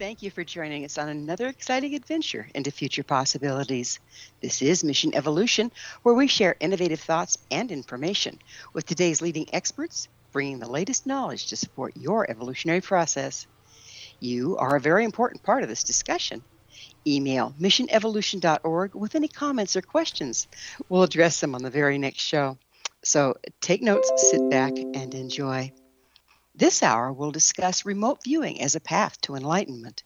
Thank you for joining us on another exciting adventure into future possibilities. This is Mission Evolution, where we share innovative thoughts and information with today's leading experts, bringing the latest knowledge to support your evolutionary process. You are a very important part of this discussion. Email missionevolution.org with any comments or questions. We'll address them on the very next show. So take notes, sit back, and enjoy. This hour we'll discuss remote viewing as a path to enlightenment.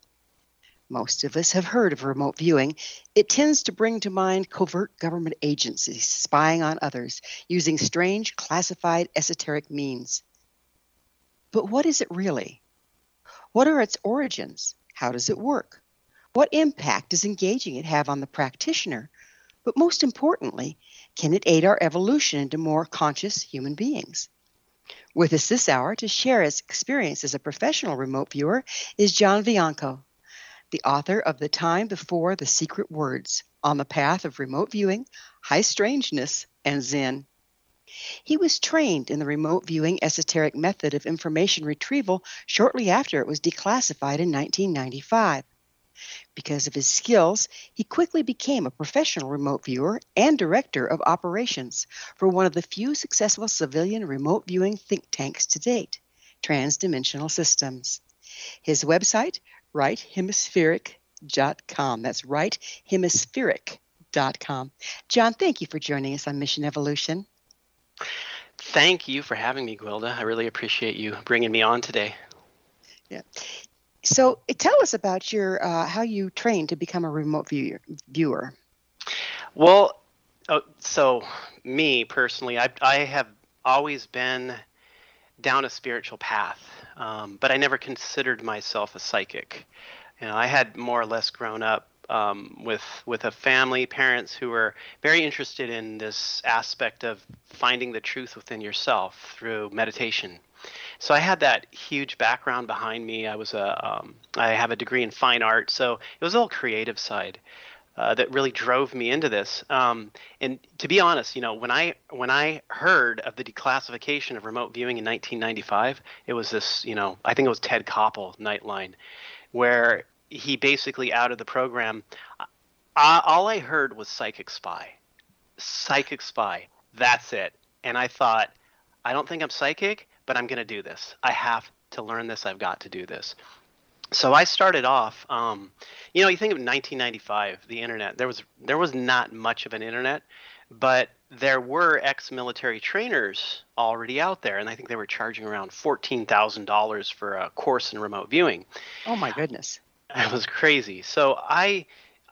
Most of us have heard of remote viewing. It tends to bring to mind covert government agencies spying on others using strange, classified, esoteric means. But what is it really? What are its origins? How does it work? What impact does engaging it have on the practitioner? But most importantly, can it aid our evolution into more conscious human beings? With us this hour to share his experience as a professional remote viewer is John Vivanco, the author of The Time Before the Secret Words on the Path of Remote Viewing, High Strangeness, and Zen. He was trained in the remote viewing esoteric method of information retrieval shortly after it was declassified in 1995. Because of his skills, he quickly became a professional remote viewer and director of operations for one of the few successful civilian remote viewing think tanks to date, Transdimensional Systems. His website, righthemispheric.com. That's righthemispheric.com. John, thank you for joining us on Mission Evolution. Thank you for having me, Gwilda. I really appreciate you bringing me on today. Yeah. So tell us about your uh, how you trained to become a remote viewer. viewer. Well, oh, so me personally, I, I have always been down a spiritual path, um, but I never considered myself a psychic. You know, I had more or less grown up um, with with a family, parents who were very interested in this aspect of finding the truth within yourself through meditation so I had that huge background behind me. I was a um, I have a degree in fine art, so it was all creative side. Uh, that really drove me into this. Um, and to be honest, you know, when I when I heard of the declassification of remote viewing in 1995, it was this, you know, I think it was Ted Koppel Nightline, where he basically outed the program. All I heard was psychic spy, psychic spy. That's it. And I thought, I don't think I'm psychic but I'm going to do this. I have to learn this. I've got to do this. So I started off. Um, you know, you think of 1995, the internet. There was there was not much of an internet, but there were ex-military trainers already out there, and I think they were charging around fourteen thousand dollars for a course in remote viewing. Oh my goodness! It was crazy. So I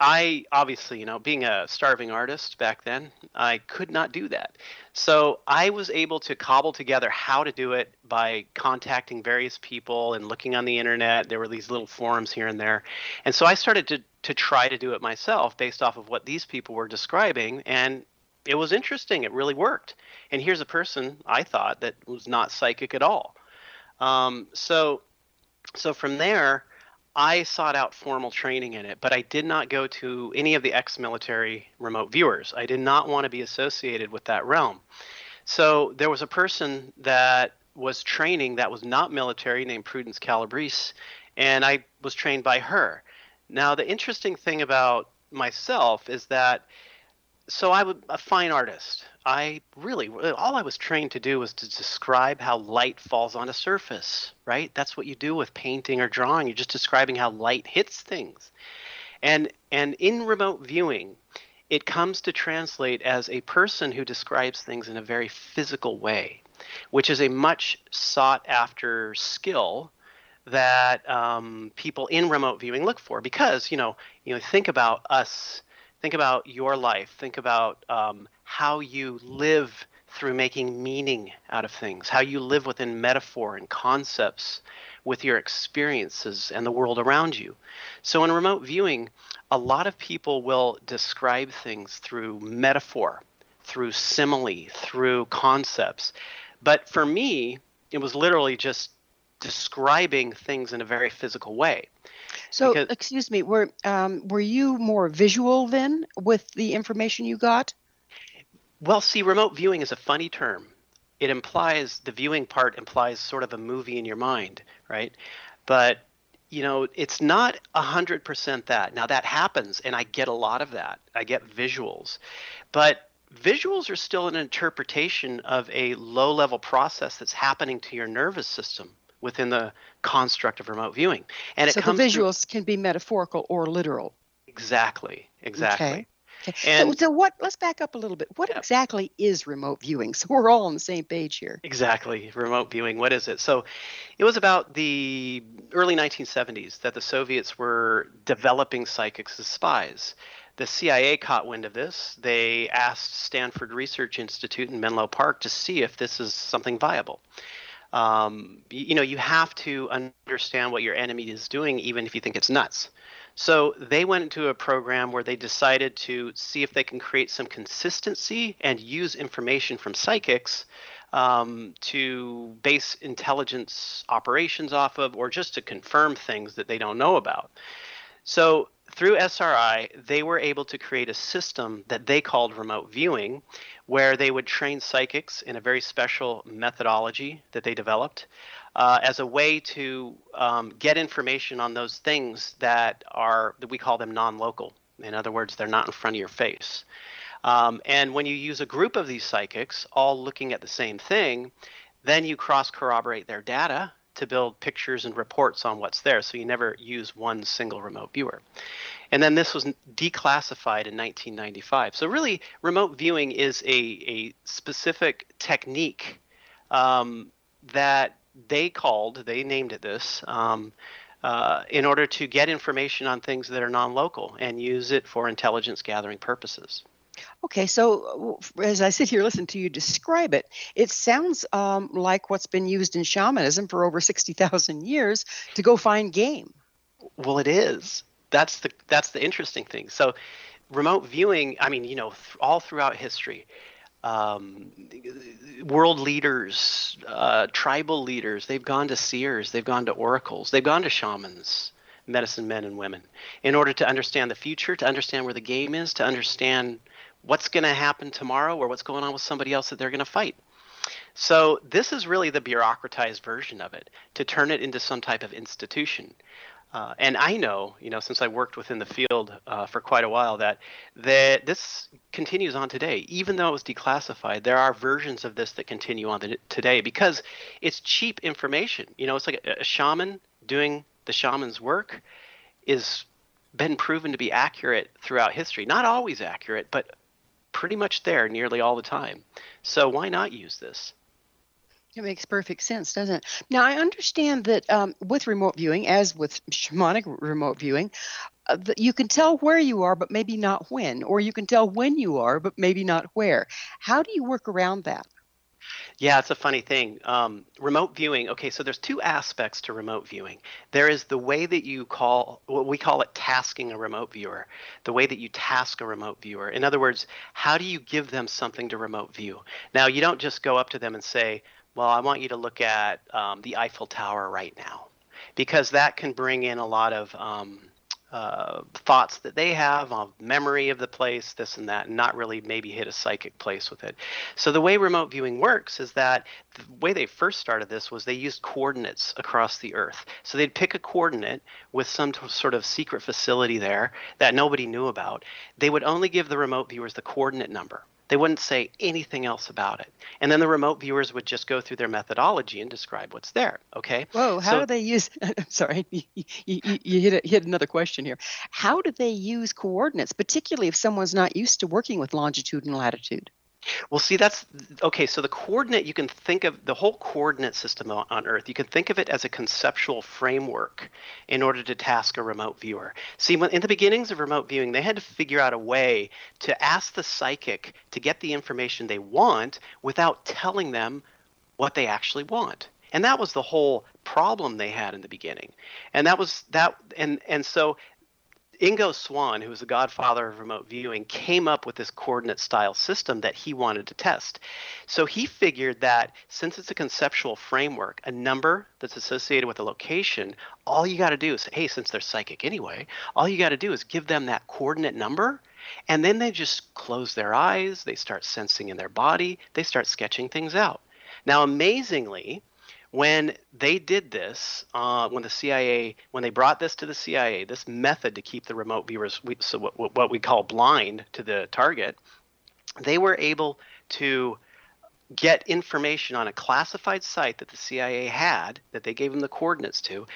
I obviously, you know, being a starving artist back then, I could not do that. So I was able to cobble together how to do it by contacting various people and looking on the internet. There were these little forums here and there. And so I started to, to try to do it myself based off of what these people were describing. And it was interesting. It really worked. And here's a person I thought that was not psychic at all. Um, so, so from there, I sought out formal training in it, but I did not go to any of the ex military remote viewers. I did not want to be associated with that realm. So there was a person that was training that was not military named Prudence Calabrese, and I was trained by her. Now, the interesting thing about myself is that so I was a fine artist. I really all I was trained to do was to describe how light falls on a surface, right? That's what you do with painting or drawing. You're just describing how light hits things. And and in remote viewing, it comes to translate as a person who describes things in a very physical way, which is a much sought after skill that um, people in remote viewing look for because you know you know think about us think about your life think about um, how you live through making meaning out of things how you live within metaphor and concepts with your experiences and the world around you so in remote viewing a lot of people will describe things through metaphor through simile through concepts but for me it was literally just describing things in a very physical way. So, because, excuse me, were um, were you more visual then with the information you got? Well, see, remote viewing is a funny term. It implies the viewing part implies sort of a movie in your mind, right? But you know, it's not a hundred percent that. Now that happens, and I get a lot of that. I get visuals, but visuals are still an interpretation of a low level process that's happening to your nervous system within the construct of remote viewing. And so it comes the visuals through... can be metaphorical or literal. Exactly. Exactly. Okay. Okay. So, so what? Let's back up a little bit. What exactly is remote viewing? So we're all on the same page here. Exactly, remote viewing. What is it? So, it was about the early 1970s that the Soviets were developing psychics as spies. The CIA caught wind of this. They asked Stanford Research Institute in Menlo Park to see if this is something viable um, you know, you have to understand what your enemy is doing, even if you think it's nuts. So they went into a program where they decided to see if they can create some consistency and use information from psychics um, to base intelligence operations off of, or just to confirm things that they don't know about. So through SRI, they were able to create a system that they called remote viewing, where they would train psychics in a very special methodology that they developed uh, as a way to um, get information on those things that are that we call them non-local. In other words, they're not in front of your face. Um, and when you use a group of these psychics, all looking at the same thing, then you cross corroborate their data to build pictures and reports on what's there. So you never use one single remote viewer. And then this was declassified in 1995. So really, remote viewing is a, a specific technique um, that they called, they named it this, um, uh, in order to get information on things that are non-local and use it for intelligence gathering purposes. Okay, so as I sit here listening to you describe it, it sounds um, like what's been used in shamanism for over 60,000 years to go find game. Well, it is. That's the that's the interesting thing. So, remote viewing. I mean, you know, th- all throughout history, um, world leaders, uh, tribal leaders, they've gone to seers, they've gone to oracles, they've gone to shamans, medicine men and women, in order to understand the future, to understand where the game is, to understand what's going to happen tomorrow or what's going on with somebody else that they're going to fight. So this is really the bureaucratized version of it to turn it into some type of institution. Uh, and I know, you know, since I worked within the field uh, for quite a while, that that this continues on today. Even though it was declassified, there are versions of this that continue on the, today because it's cheap information. You know, it's like a, a shaman doing the shaman's work is been proven to be accurate throughout history. Not always accurate, but pretty much there nearly all the time. So why not use this? It makes perfect sense, doesn't it? Now, I understand that um, with remote viewing, as with shamanic remote viewing, uh, you can tell where you are, but maybe not when, or you can tell when you are, but maybe not where. How do you work around that? Yeah, it's a funny thing. Um, remote viewing. Okay, so there's two aspects to remote viewing. There is the way that you call what we call it tasking a remote viewer. The way that you task a remote viewer. In other words, how do you give them something to remote view? Now, you don't just go up to them and say, "Well, I want you to look at um, the Eiffel Tower right now," because that can bring in a lot of um, uh, thoughts that they have of memory of the place, this and that, and not really maybe hit a psychic place with it. So the way remote viewing works is that the way they first started this was they used coordinates across the earth. So they'd pick a coordinate with some t- sort of secret facility there that nobody knew about. They would only give the remote viewers the coordinate number They wouldn't say anything else about it. And then the remote viewers would just go through their methodology and describe what's there. Okay. Whoa, how so, do they use? sorry, you, you, you hit, a, hit another question here. How do they use coordinates, particularly if someone's not used to working with longitude and latitude? Well, see, that's okay. So the coordinate, you can think of the whole coordinate system on Earth, you can think of it as a conceptual framework in order to task a remote viewer. See, when, in the beginnings of remote viewing, they had to figure out a way to ask the psychic to get the information they want without telling them what they actually want. And that was the whole problem they had in the beginning. And that was that and and so Ingo Swann, who was the godfather of remote viewing, came up with this coordinate style system that he wanted to test. So he figured that since it's a conceptual framework, a number that's associated with a location, all you got to do is, hey, since they're psychic anyway, all you got to do is give them that coordinate number. And then they just close their eyes, they start sensing in their body, they start sketching things out. Now, amazingly, when they did this, uh, when the CIA, when they brought this to the CIA, this method to keep the remote viewers, so what, what we call blind to the target, they were able to get information on a classified site that the CIA had, that they gave them the coordinates to,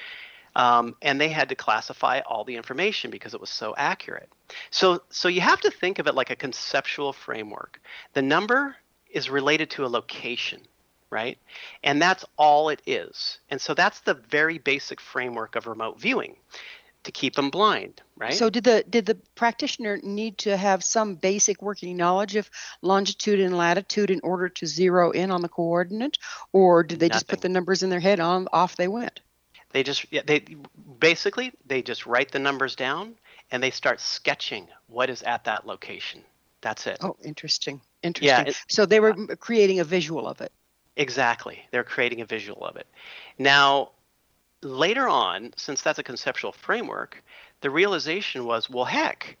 um, and they had to classify all the information because it was so accurate. So, so you have to think of it like a conceptual framework. The number is related to a location right? And that's all it is. And so that's the very basic framework of remote viewing to keep them blind, right? So did the did the practitioner need to have some basic working knowledge of longitude and latitude in order to zero in on the coordinate or did they Nothing. just put the numbers in their head on off they went? They just yeah, they basically they just write the numbers down and they start sketching what is at that location. That's it. Oh, interesting. Interesting. Yeah, so they were creating a visual of it. Exactly. They're creating a visual of it. Now, later on, since that's a conceptual framework, the realization was well, heck,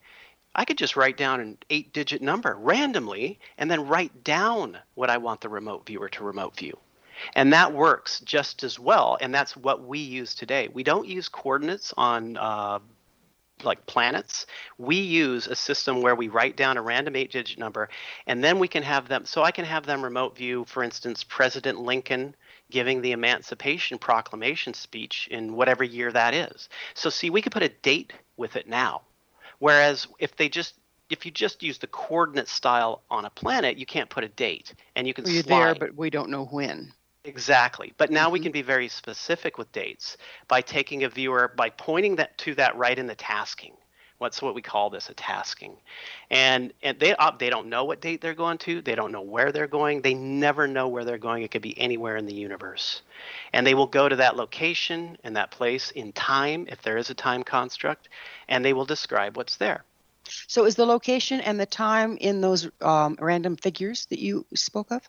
I could just write down an eight digit number randomly and then write down what I want the remote viewer to remote view. And that works just as well. And that's what we use today. We don't use coordinates on uh, like planets, we use a system where we write down a random eight digit number and then we can have them so I can have them remote view, for instance, President Lincoln giving the Emancipation Proclamation speech in whatever year that is. So see, we could put a date with it now. Whereas if they just if you just use the coordinate style on a planet, you can't put a date, and you can. You're slide. there, but we don't know when. Exactly. But now mm-hmm. we can be very specific with dates by taking a viewer by pointing that to that right in the tasking. What's what we call this a tasking, and and they uh, they don't know what date they're going to. They don't know where they're going. They never know where they're going. It could be anywhere in the universe, and they will go to that location and that place in time if there is a time construct, and they will describe what's there. So is the location and the time in those um, random figures that you spoke of?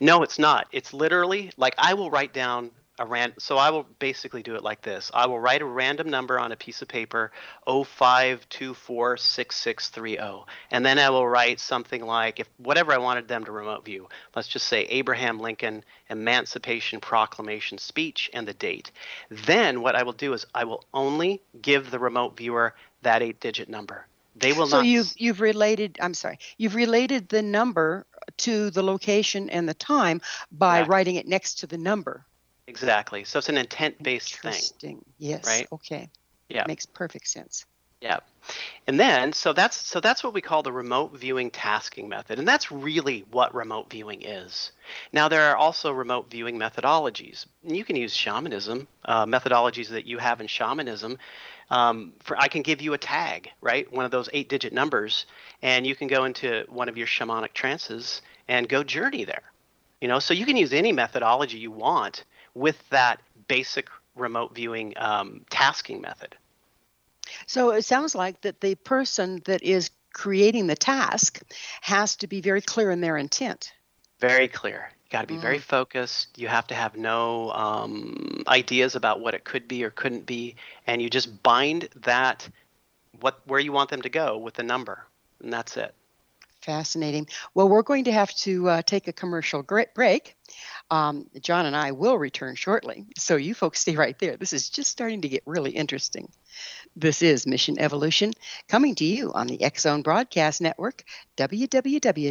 No, it's not. It's literally like I will write down a ran. So I will basically do it like this. I will write a random number on a piece of paper, 05246630, and then I will write something like if whatever I wanted them to remote view. Let's just say Abraham Lincoln Emancipation Proclamation speech and the date. Then what I will do is I will only give the remote viewer that eight-digit number. They will so not. So you've you've related. I'm sorry. You've related the number to the location and the time by writing it next to the number. Exactly. So it's an intent-based thing. Interesting. Yes. Right. Okay. Yeah. Makes perfect sense. Yeah. And then so that's so that's what we call the remote viewing tasking method. And that's really what remote viewing is. Now there are also remote viewing methodologies. You can use shamanism, uh, methodologies that you have in shamanism um, for I can give you a tag, right? One of those eight digit numbers, and you can go into one of your shamanic trances and go journey there. You know, so you can use any methodology you want with that basic remote viewing um, tasking method. So it sounds like that the person that is creating the task has to be very clear in their intent. Very clear You got to be mm. very focused. You have to have no um, ideas about what it could be or couldn't be, and you just bind that what where you want them to go with the number, and that's it. Fascinating. Well, we're going to have to uh, take a commercial break. Um, John and I will return shortly, so you folks stay right there. This is just starting to get really interesting. This is Mission Evolution coming to you on the Zone Broadcast Network, www.xzbn.net.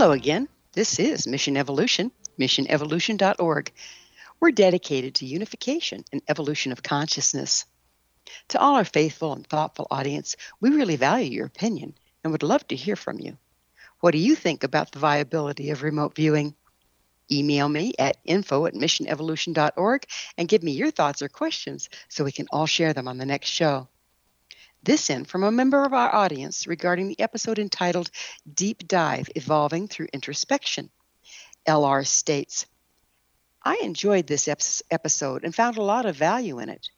Hello again. This is Mission Evolution, missionevolution.org. We're dedicated to unification and evolution of consciousness. To all our faithful and thoughtful audience, we really value your opinion and would love to hear from you. What do you think about the viability of remote viewing? Email me at info at missionevolution.org and give me your thoughts or questions so we can all share them on the next show. This in from a member of our audience regarding the episode entitled Deep Dive Evolving Through Introspection. LR states, I enjoyed this ep- episode and found a lot of value in it.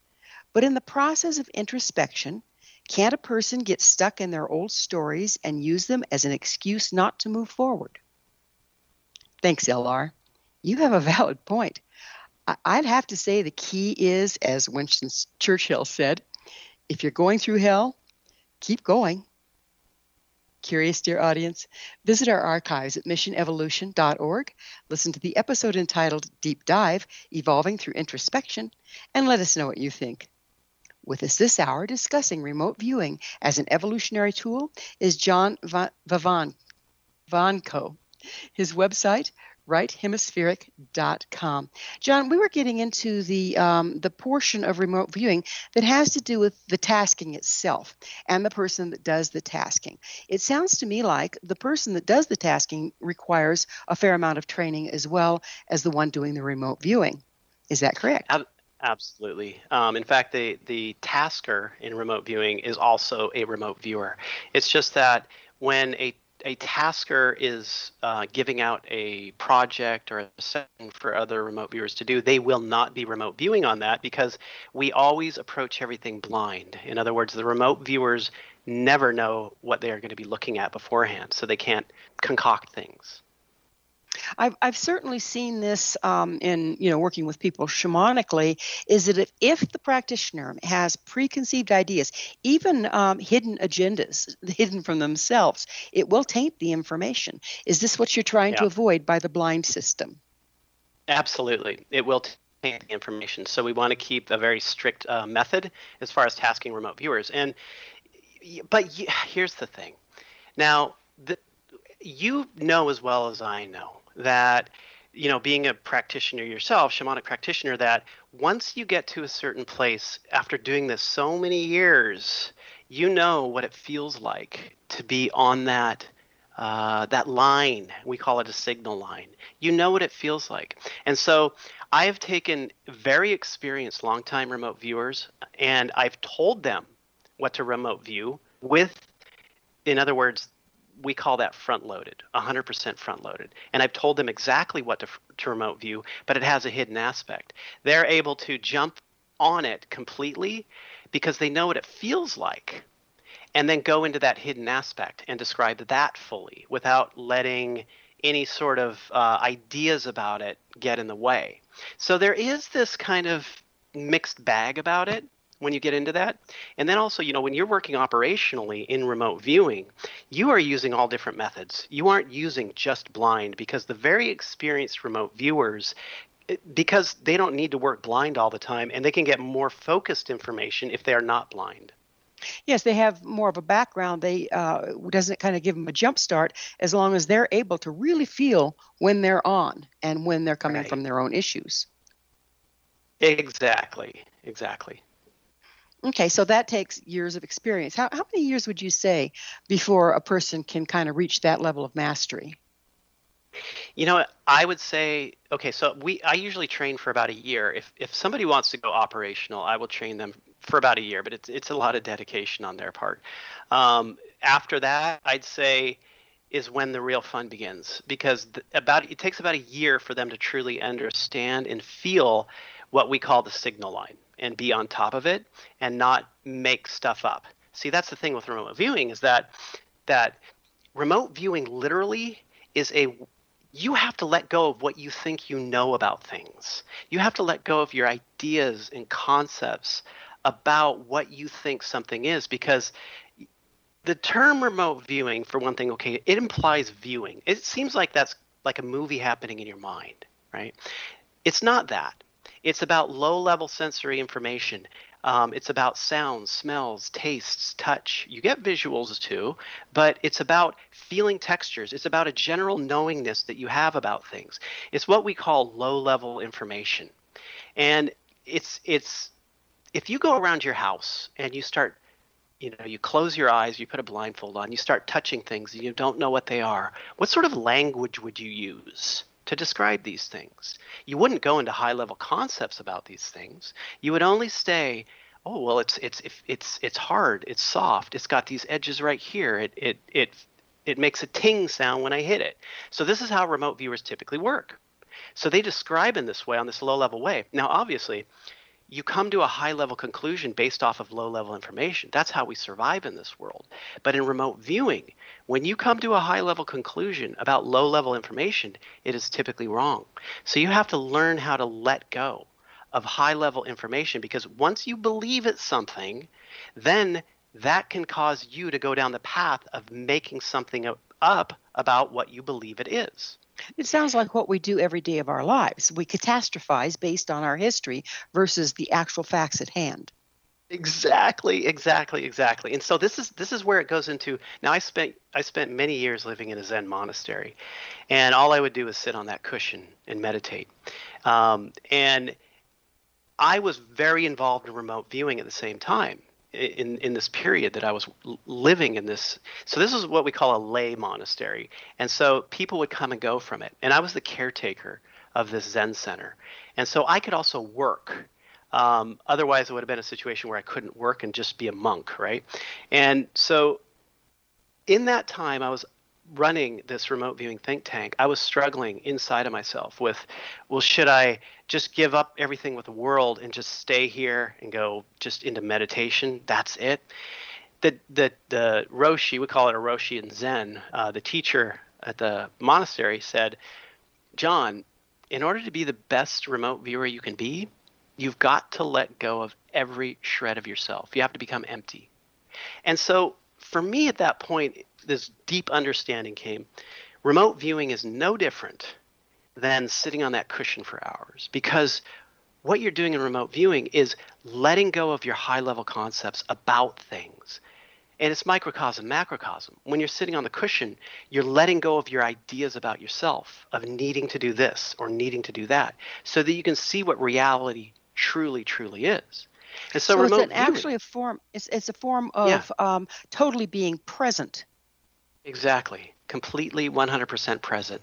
But in the process of introspection, can't a person get stuck in their old stories and use them as an excuse not to move forward? Thanks, LR. You have a valid point. I'd have to say the key is, as Winston Churchill said, if you're going through hell, keep going. Curious, dear audience? Visit our archives at missionevolution.org, listen to the episode entitled Deep Dive Evolving Through Introspection, and let us know what you think. With us this hour discussing remote viewing as an evolutionary tool is John Va- Vavan, Vanko. His website, righthemispheric.com. John, we were getting into the um, the portion of remote viewing that has to do with the tasking itself and the person that does the tasking. It sounds to me like the person that does the tasking requires a fair amount of training as well as the one doing the remote viewing. Is that correct? Ab- Absolutely. Um, in fact, the the tasker in remote viewing is also a remote viewer. It's just that when a a tasker is uh, giving out a project or a setting for other remote viewers to do, they will not be remote viewing on that because we always approach everything blind. In other words, the remote viewers never know what they are going to be looking at beforehand, so they can't concoct things. I've, I've certainly seen this um, in you know working with people shamanically is that if, if the practitioner has preconceived ideas even um, hidden agendas hidden from themselves it will taint the information is this what you're trying to avoid by the blind system Absolutely. It will taint the information. So we want to keep a very strict uh, method as far as tasking remote viewers. And but y- here's the thing. Now, the, you know as well as I know that you know being a practitioner yourself, shamanic practitioner that once you get to a certain place after doing this so many years, you know what it feels like to be on that uh, that line. We call it a signal line. You know what it feels like. And so I have taken very experienced, long-time remote viewers, and I've told them what to remote view with, in other words, we call that front loaded, 100% front loaded. And I've told them exactly what to, to remote view, but it has a hidden aspect. They're able to jump on it completely because they know what it feels like and then go into that hidden aspect and describe that fully without letting any sort of uh, ideas about it get in the way. So there is this kind of mixed bag about it when you get into that. And then also, you know, when you're working operationally in remote viewing, you are using all different methods. You aren't using just blind because the very experienced remote viewers because they don't need to work blind all the time and they can get more focused information if they are not blind. Yes, they have more of a background. They uh, doesn't kind of give them a jump start as long as they're able to really feel when they're on and when they're coming Right. from their own issues. Exactly. Exactly. Okay, so that takes years of experience. How, how many years would you say before a person can kind of reach that level of mastery? You know, I would say okay. So we I usually train for about a year. If if somebody wants to go operational, I will train them for about a year. But it's it's a lot of dedication on their part. Um, after that, I'd say is when the real fun begins because th- about it takes about a year for them to truly understand and feel what we call the signal line and be on top of it and not make stuff up. See, that's the thing with remote viewing is that that remote viewing literally is a you have to let go of what you think you know about things. You have to let go of your ideas and concepts about what you think something is because the term remote viewing for one thing okay it implies viewing it seems like that's like a movie happening in your mind right it's not that it's about low level sensory information. Um, it's about sounds smells tastes touch. You get visuals too but it's about feeling textures. It's about a general knowingness that you have about things. It's what we call low level information. And it's it's if you go around your house and you start you know you close your eyes you put a blindfold on you start touching things and you don't know what they are what sort of language would you use to describe these things. You wouldn't go into high level concepts about these things. You would only say oh well it's it's it's it's hard it's soft it's got these edges right here. It it it it makes a ting sound when i hit it. So this is how remote viewers typically work. So they describe in this way on this low level way. Now obviously you come to a high level conclusion based off of low level information. That's how we survive in this world. But in remote viewing, when you come to a high level conclusion about low level information, it is typically wrong. So you have to learn how to let go of high level information because once you believe it's something, then that can cause you to go down the path of making something up about what you believe it is. It sounds like what we do every day of our lives. We catastrophize based on our history versus the actual facts at hand. Exactly, exactly, exactly. And so this is this is where it goes into. Now I spent I spent many years living in a Zen monastery, and all I would do was sit on that cushion and meditate. Um, and I was very involved in remote viewing at the same time in in this period that I was living in this. So this is what we call a lay monastery, and so people would come and go from it, and I was the caretaker of this Zen center, and so I could also work. Um, otherwise, it would have been a situation where I couldn't work and just be a monk, right? And so, in that time, I was running this remote viewing think tank. I was struggling inside of myself with, well, should I just give up everything with the world and just stay here and go just into meditation? That's it. The the the Roshi, we call it a Roshi in Zen. Uh, the teacher at the monastery said, John, in order to be the best remote viewer you can be, you've got to let go of every shred of yourself. You have to become empty. And so for me at that point, this deep understanding came. Remote viewing is no different than sitting on that cushion for hours because what you're doing in remote viewing is letting go of your high level concepts about things. And it's microcosm, macrocosm. When you're sitting on the cushion, you're letting go of your ideas about yourself, of needing to do this or needing to do that, so that you can see what reality truly, truly is. And so, So, remote it's actually a form. It's it's a form of Yeah. um, totally being present. Exactly. Completely 100% present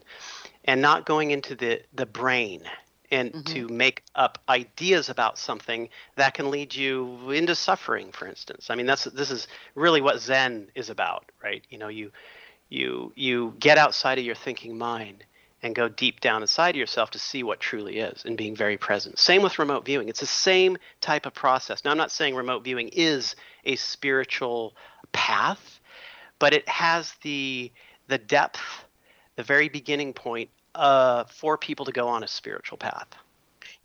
and not going into the, the brain and to mm-hmm. make up ideas about something that can lead you into suffering for instance. I mean that's this is really what zen is about, right? You know, you you you get outside of your thinking mind and go deep down inside of yourself to see what truly is and being very present. Same with remote viewing. It's the same type of process. Now I'm not saying remote viewing is a spiritual path, but it has the the depth, the very beginning point uh, for people to go on a spiritual path.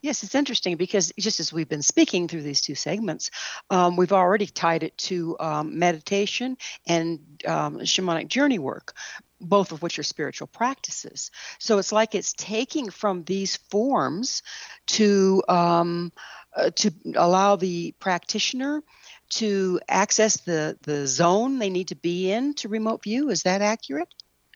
Yes, it's interesting because just as we've been speaking through these two segments, um, we've already tied it to um, meditation and um, shamanic journey work, both of which are spiritual practices. So it's like it's taking from these forms to um, uh, to allow the practitioner to access the, the zone they need to be in to remote view. Is that accurate?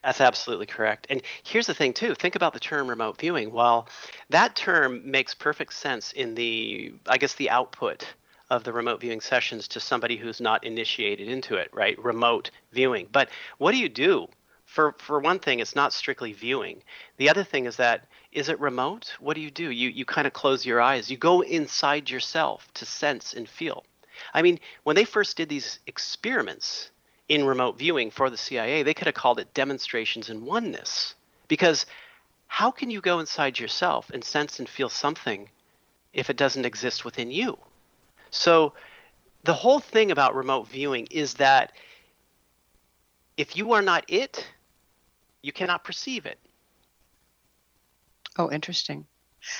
That's absolutely correct. And here's the thing, too. Think about the term remote viewing. Well, that term makes perfect sense in the, I guess, the output of the remote viewing sessions to somebody who's not initiated into it, right? Remote viewing. But what do you do? For, for one thing, it's not strictly viewing. The other thing is that is it remote? What do you do? You you kind of close your eyes. You go inside yourself to sense and feel. I mean, when they first did these experiments in remote viewing for the CIA, they could have called it demonstrations in oneness. Because how can you go inside yourself and sense and feel something if it doesn't exist within you? So the whole thing about remote viewing is that if you are not it, you cannot perceive it. Oh, interesting.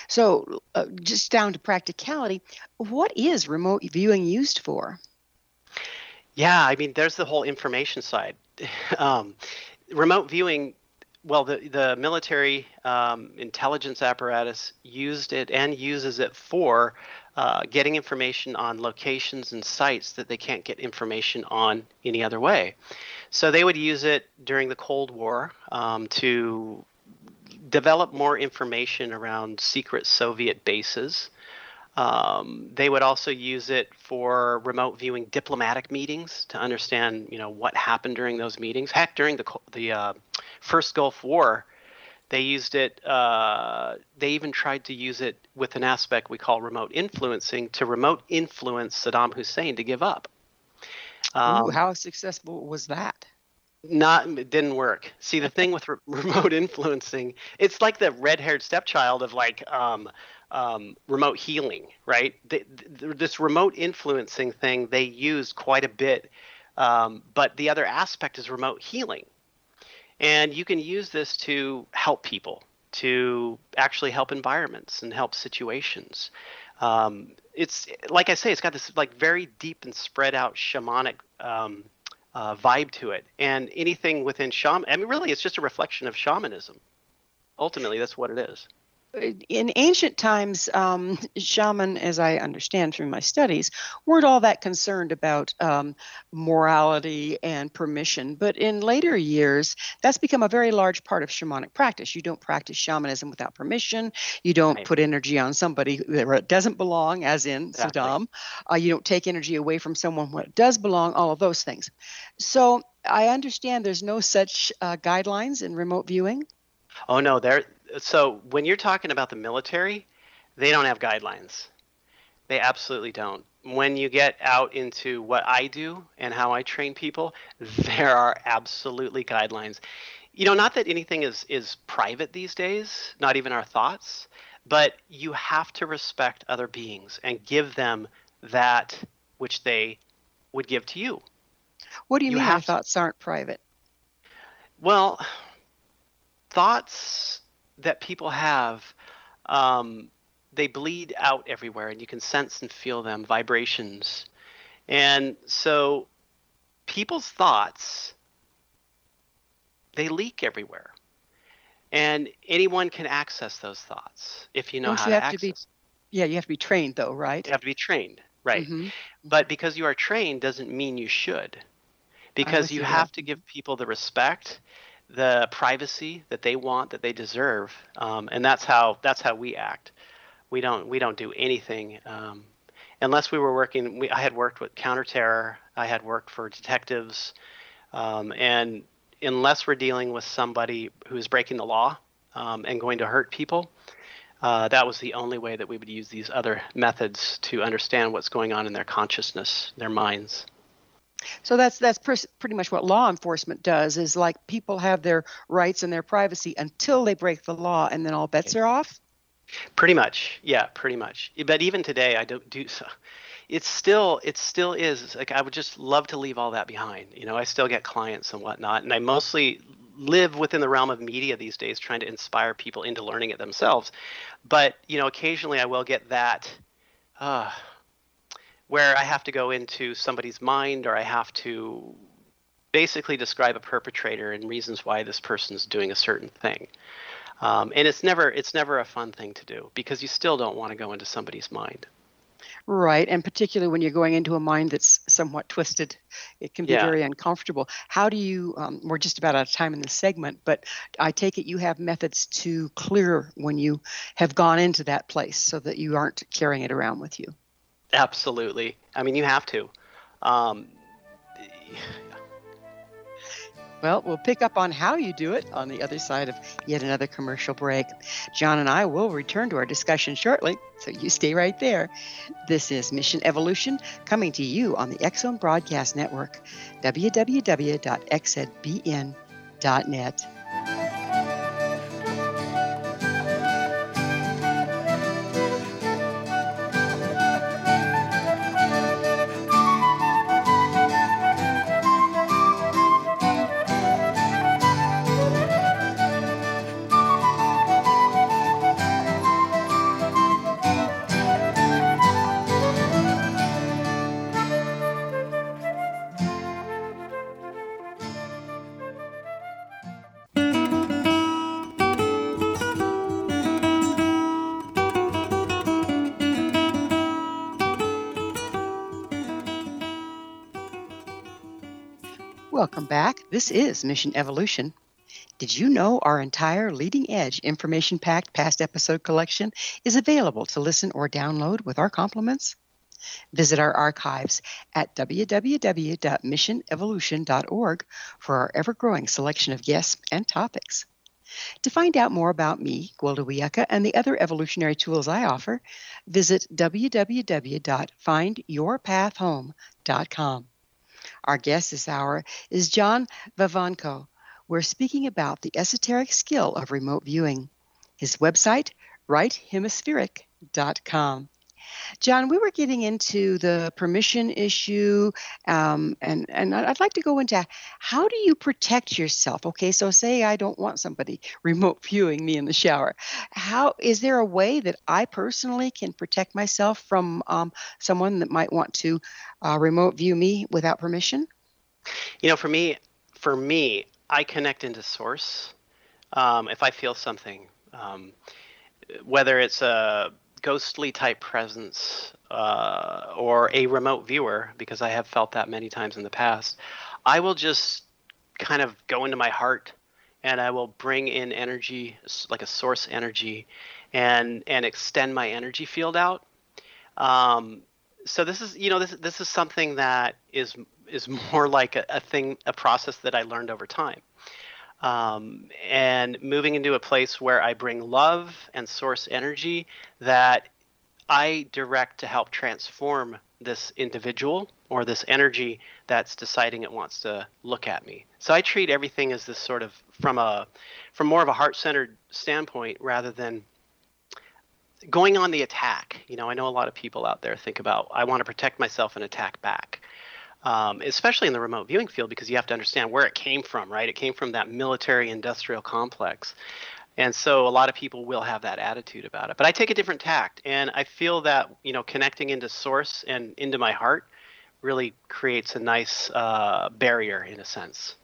So, uh, just down to practicality, what is remote viewing used for? Yeah, I mean, there's the whole information side. Um, remote viewing, well, the, the military um, intelligence apparatus used it and uses it for uh, getting information on locations and sites that they can't get information on any other way. So they would use it during the Cold War um, to develop more information around secret Soviet bases. Um, they would also use it for remote viewing diplomatic meetings to understand, you know, what happened during those meetings. Heck, during the the uh, first Gulf War, they used it. Uh, they even tried to use it with an aspect we call remote influencing to remote influence Saddam Hussein to give up. Um, Ooh, how successful was that? Not it didn't work. See the thing with re- remote influencing it's like the red-haired stepchild of like um, um, remote healing right? The, the, this remote influencing thing they used quite a bit um, but the other aspect is remote healing. And you can use this to help people to actually help environments and help situations. Um, it's like i say it's got this like very deep and spread out shamanic um, uh, vibe to it. And anything within shaman, I mean, really, it's just a reflection of shamanism. Ultimately, that's what it is in ancient times, um, shaman, as I understand from my studies, weren't all that concerned about um, morality and permission. But in later years, that's become a very large part of shamanic practice. You don't practice shamanism without permission. You don't right. put energy on somebody that doesn't belong, as in exactly. Saddam. Uh, you don't take energy away from someone when it does belong. All of those things. So I understand there's no such uh, guidelines in remote viewing. Oh no, there so when you're talking about the military, they don't have guidelines. They absolutely don't. When you get out into what I do and how I train people, there are absolutely guidelines. You know, not that anything is is private these days, not even our thoughts, but you have to respect other beings and give them that which they would give to you. What do you, you mean our thoughts aren't private? Well, thoughts that people have, um, they bleed out everywhere, and you can sense and feel them vibrations. And so, people's thoughts they leak everywhere, and anyone can access those thoughts if you know Don't how you to have access. To be, yeah, you have to be trained, though, right? You have to be trained, right? Mm-hmm. But because you are trained doesn't mean you should, because you have to give people the respect the privacy that they want, that they deserve, um, and that's how that's how we act. We don't we don't do anything um, unless we were working. We, I had worked with counterterror. I had worked for detectives, um, and unless we're dealing with somebody who's breaking the law um, and going to hurt people, uh, that was the only way that we would use these other methods to understand what's going on in their consciousness, their minds. So that's that's pretty much what law enforcement does. Is like people have their rights and their privacy until they break the law, and then all bets are off. Pretty much, yeah, pretty much. But even today, I don't do so. It's still, it still is like I would just love to leave all that behind. You know, I still get clients and whatnot, and I mostly live within the realm of media these days, trying to inspire people into learning it themselves. But you know, occasionally I will get that. Uh, where I have to go into somebody's mind or I have to basically describe a perpetrator and reasons why this person's doing a certain thing. Um, and it's never it's never a fun thing to do because you still don't want to go into somebody's mind. Right, and particularly when you're going into a mind that's somewhat twisted, it can be Yeah. very uncomfortable. How do you? Um, we're just about out of time in this segment, but I take it you have methods to clear when you have gone into that place, so that you aren't carrying it around with you. Absolutely. I mean, you have to. Um, Well, we'll pick up on how you do it on the other side of yet another commercial break. John and I will return to our discussion shortly, so you stay right there. This is Mission Evolution coming to you on the X-Zone Broadcast Network, www.xzbn.net. back. This is Mission Evolution. Did you know our entire leading edge information packed past episode collection is available to listen or download with our compliments? Visit our archives at www.missionevolution.org for our ever growing selection of guests and topics. To find out more about me, Gwilda Wiyaka, and the other evolutionary tools I offer, visit www.findyourpathhome.com. Our guest this hour is John Vivanco. We're speaking about the esoteric skill of remote viewing. His website, righthemispheric.com. John, we were getting into the permission issue, um, and and I'd like to go into how do you protect yourself? Okay, so say I don't want somebody remote viewing me in the shower. How is there a way that I personally can protect myself from um, someone that might want to uh, remote view me without permission? you know, for me, for me, I connect into source. Um, if I feel something, um, whether it's a ghostly type presence uh, or a remote viewer, because I have felt that many times in the past, I will just kind of go into my heart and I will bring in energy, like a source energy, and and extend my energy field out. Um, so this is you know this this is something that is is more like a, a thing a process that I learned over time. Um, and moving into a place where I bring love and source energy that I direct to help transform this individual or this energy that's deciding it wants to look at me. So I treat everything as this sort of from a from more of a heart-centered standpoint rather than going on the attack. You know, I know a lot of people out there think about I want to protect myself and attack back. Um, especially in the remote viewing field because you have to understand where it came from, right? It came from that military industrial complex. And so a lot of people will have that attitude about it. But I take a different tact and I feel that, you know, connecting into source and into my heart really creates a nice uh, barrier in a sense.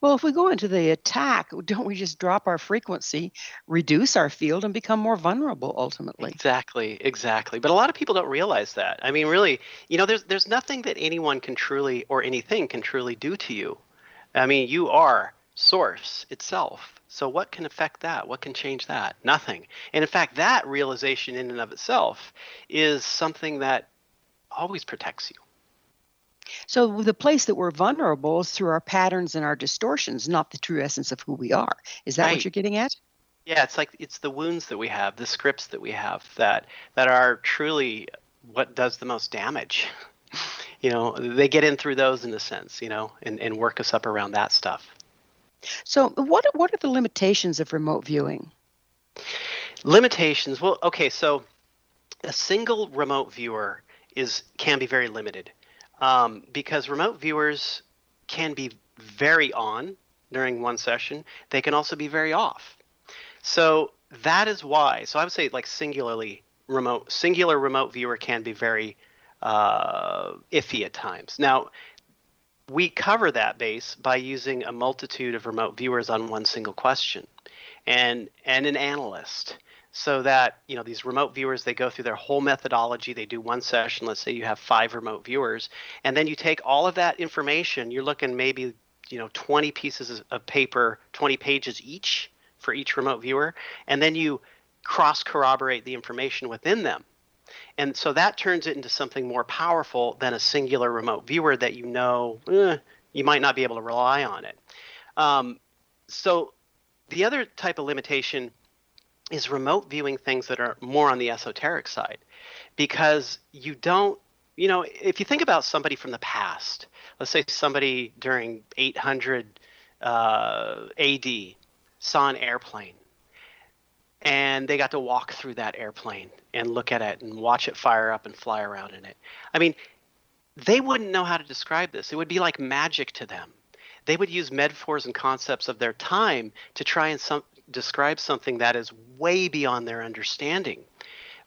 Well, if we go into the attack, don't we just drop our frequency, reduce our field, and become more vulnerable ultimately? Exactly, exactly. But a lot of people don't realize that. I mean, really, you know, there's there's nothing that anyone can truly or anything can truly do to you. I mean, you are source itself. So what can affect that? What can change that? Nothing. And in fact, that realization in and of itself is something that always protects you. So the place that we're vulnerable is through our patterns and our distortions, not the true essence of who we are. Is that Right. what you're getting at? Yeah, it's like it's the wounds that we have, the scripts that we have that that are truly what does the most damage. You know, they get in through those in a sense, you know, and, and work us up around that stuff. So what what are the limitations of remote viewing? Limitations. Well, okay, so a single remote viewer is can be very limited um, because remote viewers can be very on during one session. They can also be very off. So that is why. So I would say like singularly remote, singular remote viewer can be very uh, iffy at times. Now we cover that base by using a multitude of remote viewers on one single question and and an analyst so that you know these remote viewers they go through their whole methodology. They do one session. Let's say you have five remote viewers and then you take all of that information. You're looking maybe you know 20 pieces of paper 20 pages each for each remote viewer and then you cross corroborate the information within them. And so that turns it into something more powerful than a singular remote viewer that you know eh, you might not be able to rely on it. Um, so the other type of limitation is remote viewing things that are more on the esoteric side. Because you don't you know if you think about somebody from the past let's say somebody during 800 uh, ad saw an airplane and they got to walk through that airplane and look at it and watch it fire up and fly around in it. I mean they wouldn't know how to describe this. It would be like magic to them. They would use metaphors and concepts of their time to try and some, describe something that is way beyond their understanding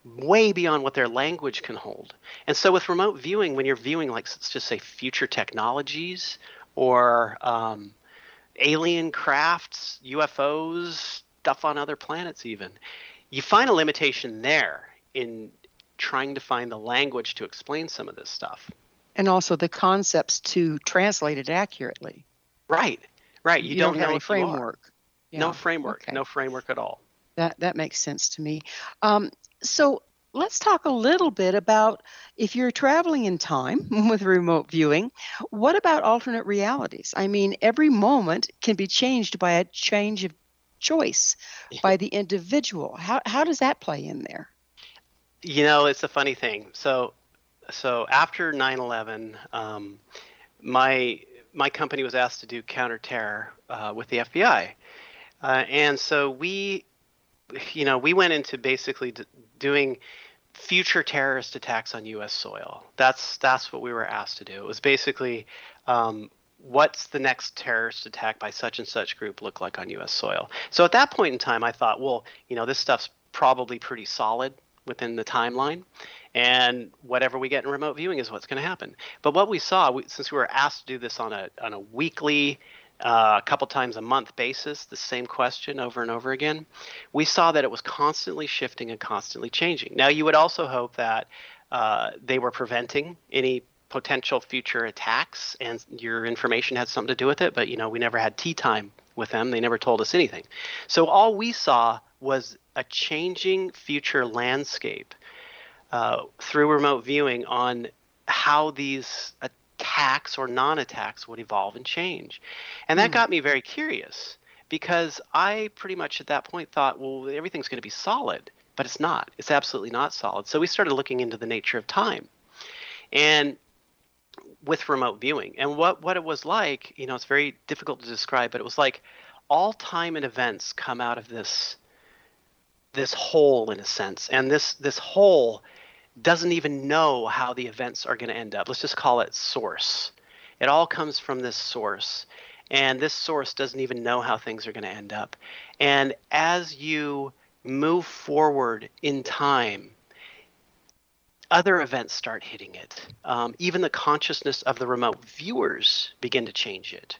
way beyond what their language can hold. And so with remote viewing when you're viewing like let's just say future technologies or um, alien crafts ufos stuff on other planets even you find a limitation there in trying to find the language to explain some of this stuff. And also the concepts to translate it accurately. Right. Right. You, you don't, don't have know a if you are. framework Yeah. no framework Okay. no framework at all That that makes sense to me. Um, so let's talk a little bit about if you're traveling in time with remote viewing. What about alternate realities? I mean, every moment can be changed by a change of choice by the individual. How how does that play in there? You know, it's a funny thing. So, so after 9/11, um, my my company was asked to do counterterror uh, with the FBI, uh, and so we, you know, we went into basically d- doing future terrorist attacks on U.S. soil. That's that's what we were asked to do. It was basically. Um, What's the next terrorist attack by such and such group look like on U.S. soil? So at that point in time, I thought, well, you know, this stuff's probably pretty solid within the timeline and whatever we get in remote viewing is what's going to happen but what we saw we, since we were asked to do this on a, on a weekly uh, a couple times a month basis the same question over and over again we saw that it was constantly shifting and constantly changing. Now you would also hope that uh, they were preventing any potential future attacks and your information had something to do with it but you know we never had tea time with them. They never told us anything. So all we saw was a changing future landscape uh, through remote viewing on how these attacks or non-attacks would evolve and change. And that hmm. got me very curious because i pretty much at that point thought well everything's going to be solid but it's not. It's absolutely not solid. So we started looking into the nature of time. And with remote viewing. And what what it was like you know it's very difficult to describe but it was like all time and events come out of this this hole in a sense. And this this hole doesn't even know how the events are going to end up. Let's just call it source. It all comes from this source and this source doesn't even know how things are going to end up. And as you move forward in time other events start hitting it. Um, even the consciousness of the remote viewers begin to change it.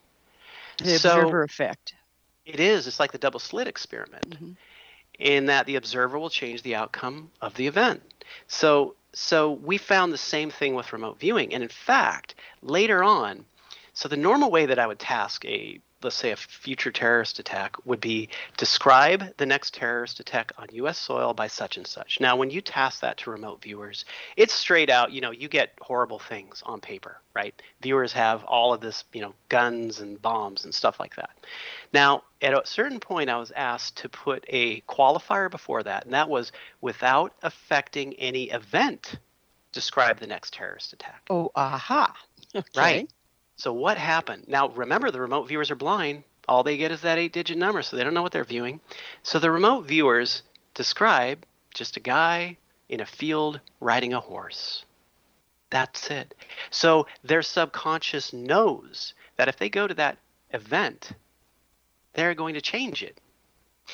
The So- observer effect. it is. It's like the double slit experiment. Mhm. In that the observer will change the outcome of the event. So so we found the same thing with remote viewing. And in fact later on so the normal way that i would task a let's say a future terrorist attack would be describe the next terrorist attack on us soil by such and such now when you task that to remote viewers it's straight out you know you get horrible things on paper right viewers have all of this you know guns and bombs and stuff like that now, at a certain point, I was asked to put a qualifier before that, and that was without affecting any event, describe the next terrorist attack. Oh, aha. Okay. Right. So, what happened? Now, remember, the remote viewers are blind. All they get is that eight digit number, so they don't know what they're viewing. So, the remote viewers describe just a guy in a field riding a horse. That's it. So, their subconscious knows that if they go to that event, they're going to change it.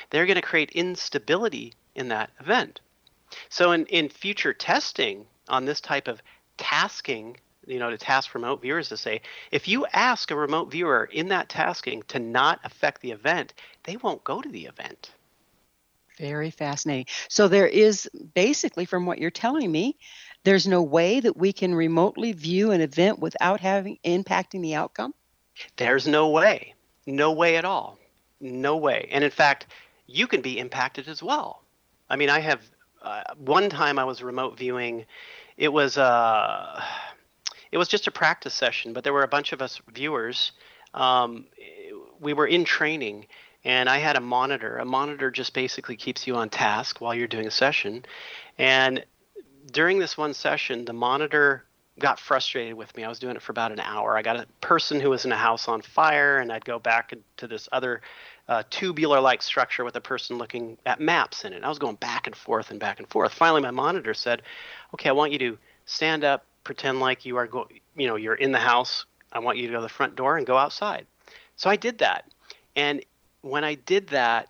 They're going to create instability in that event. So in, in future testing on this type of tasking, you know, to task remote viewers to say, if you ask a remote viewer in that tasking to not affect the event, they won't go to the event. Very fascinating. So there is basically, from what you're telling me, there's no way that we can remotely view an event without having impacting the outcome. There's no way, no way at all, no way. And in fact, you can be impacted as well. I mean, I have uh, one time I was remote viewing. It was uh, it was just a practice session, but there were a bunch of us viewers. Um, we were in training, and I had a monitor. A monitor just basically keeps you on task while you're doing a session. And during this one session, the monitor got frustrated with me. I was doing it for about an hour. I got a person who was in a house on fire, and I'd go back to this other uh, tubular like structure with a person looking at maps in it. I was going back and forth and back and forth. Finally, my monitor said, Okay, I want you to stand up, pretend like you are go- you know, you're in the house. I want you to go to the front door and go outside. So I did that. And when I did that,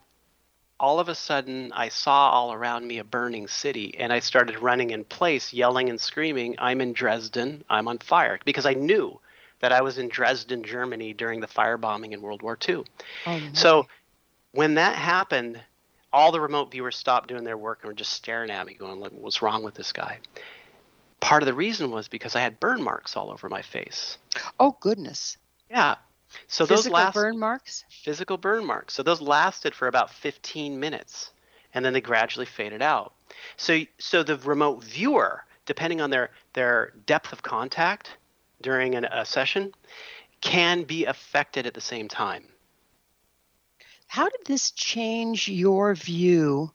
all of a sudden I saw all around me a burning city and I started running in place, yelling and screaming, I'm in Dresden, I'm on fire, because I knew that I was in Dresden, Germany during the firebombing in World War II. Oh, so when that happened, all the remote viewers stopped doing their work and were just staring at me, going, What's wrong with this guy? Part of the reason was because I had burn marks all over my face. Oh, goodness. Yeah. So physical those last burn marks? Physical burn marks. So those lasted for about 15 minutes and then they gradually faded out. So so the remote viewer, depending on their their depth of contact during an, a session, can be affected at the same time. How did this change your view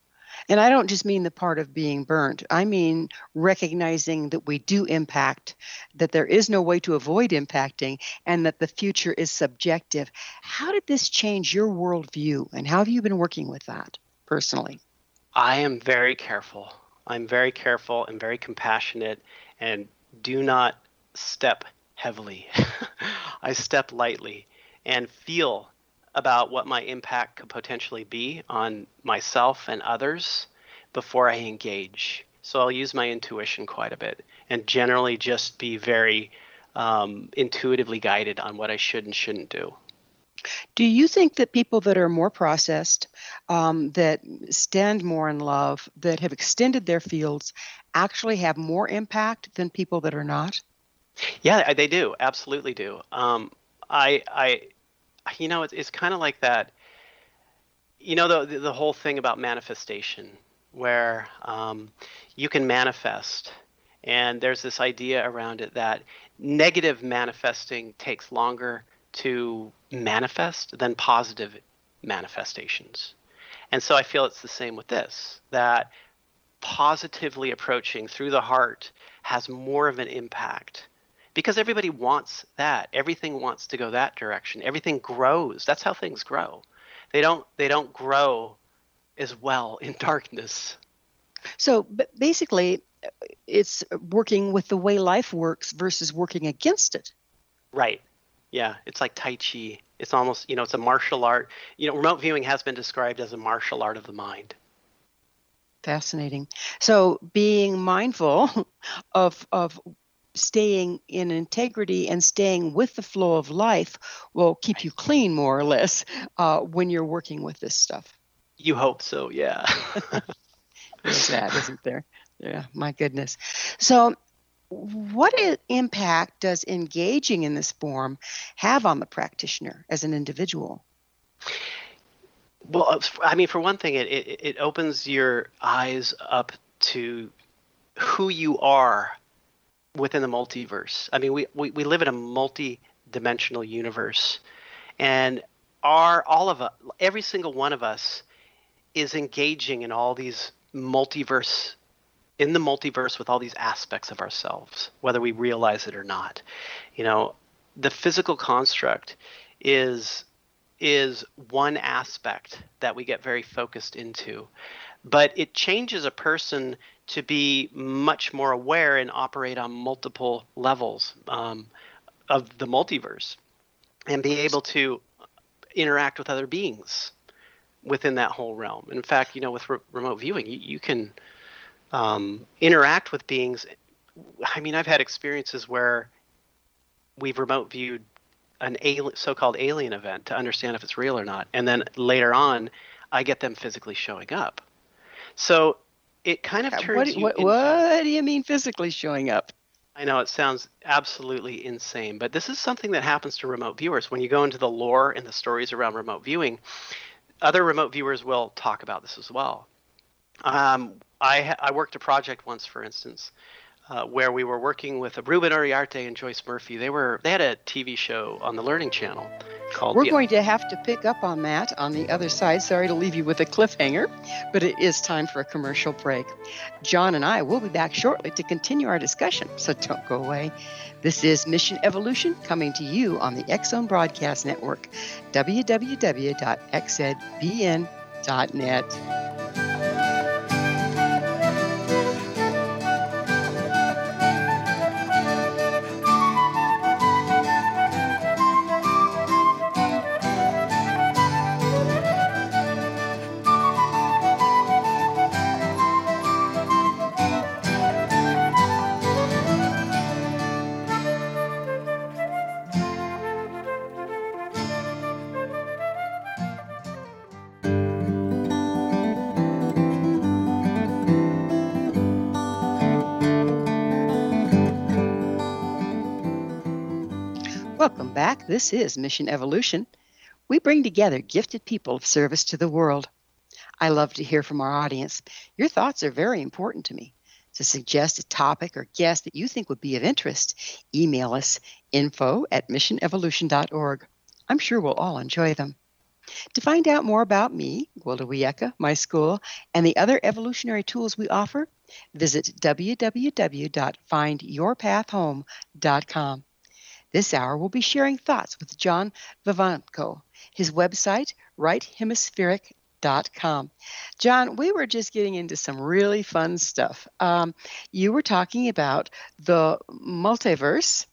and I don't just mean the part of being burnt, I mean recognizing that we do impact, that there is no way to avoid impacting, and that the future is subjective. How did this change your worldview, and how have you been working with that personally? I am very careful. I'm very careful and very compassionate, and do not step heavily. I step lightly and feel about what my impact could potentially be on myself and others before I engage. So I'll use my intuition quite a bit and generally just be very um, intuitively guided on what I should and shouldn't do. Do you think that people that are more processed, um, that stand more in love, that have extended their fields, actually have more impact than people that are not? Yeah, they do. Absolutely do. Um, I, I, you know, it's, it's kind of like that. You know, the, the whole thing about manifestation, where um, you can manifest, and there's this idea around it that negative manifesting takes longer to manifest than positive manifestations. And so I feel it's the same with this that positively approaching through the heart has more of an impact because everybody wants that. Everything wants to go that direction. Everything grows. That's how things grow. They don't they don't grow as well in darkness. So basically uh, it's working with the way life works versus working against it. Right. Yeah, it's like tai chi. It's almost, you know, it's a martial art. You know, remote viewing has been described as a martial art of the mind. Fascinating. So being mindful of of staying in integrity and staying with the flow of life will keep you clean more or less uh, when you're working with this stuff. You hope so yeah. There's that isn't there? Yeah my goodness. So what impact does engaging in this form have on the practitioner as an individual? Well uh, i mean for one thing it, it, it opens your eyes up to who you are within the multiverse. I mean, we, we, we live in a multi-dimensional universe, and our all of us, every single one of us, is engaging in all these multiverse, in the multiverse with all these aspects of ourselves, whether we realize it or not. You know, the physical construct is is one aspect that we get very focused into but it changes a person to be much more aware and operate on multiple levels um, of the multiverse and be able to interact with other beings within that whole realm. In fact, you know, with re- remote viewing, you, you can um, interact with beings. I mean, I've had experiences where we've remote viewed an alien, so-called alien event to understand if it's real or not, and then later on, I get them physically showing up So it kind of turns What, you what, into- what do you mean physically showing up? I know it sounds absolutely insane, but this is something that happens to remote viewers. When you go into the lore and the stories around remote viewing, other remote viewers will talk about this as well. Um, I, I worked a project once, for instance, uh, where we were working with Ruben Uriarte and Joyce Murphy. They were they had a TV show on the Learning Channel called. We're The- going to have to pick up on that on the other side. Sorry to leave you with a cliffhanger, but it is time for a commercial break. John and I will be back shortly to continue our discussion, so don't go away. This is Mission Evolution coming to you on the X-Zone Broadcast Network, www.xzbn.net. back. This is Mission Evolution. We bring together gifted people of service to the world. I love to hear from our audience. Your thoughts are very important to me. To suggest a topic or guest that you think would be of interest, email us info at missionevolution.org. I'm sure we'll all enjoy them. To find out more about me, Gwilda Wiyaka, my school, and the other evolutionary tools we offer, visit www.findyourpathhome.com. This hour, we'll be sharing thoughts with John Vivanco, his website, righthemispheric.com. John, we were just getting into some really fun stuff. Um, you were talking about the multiverse,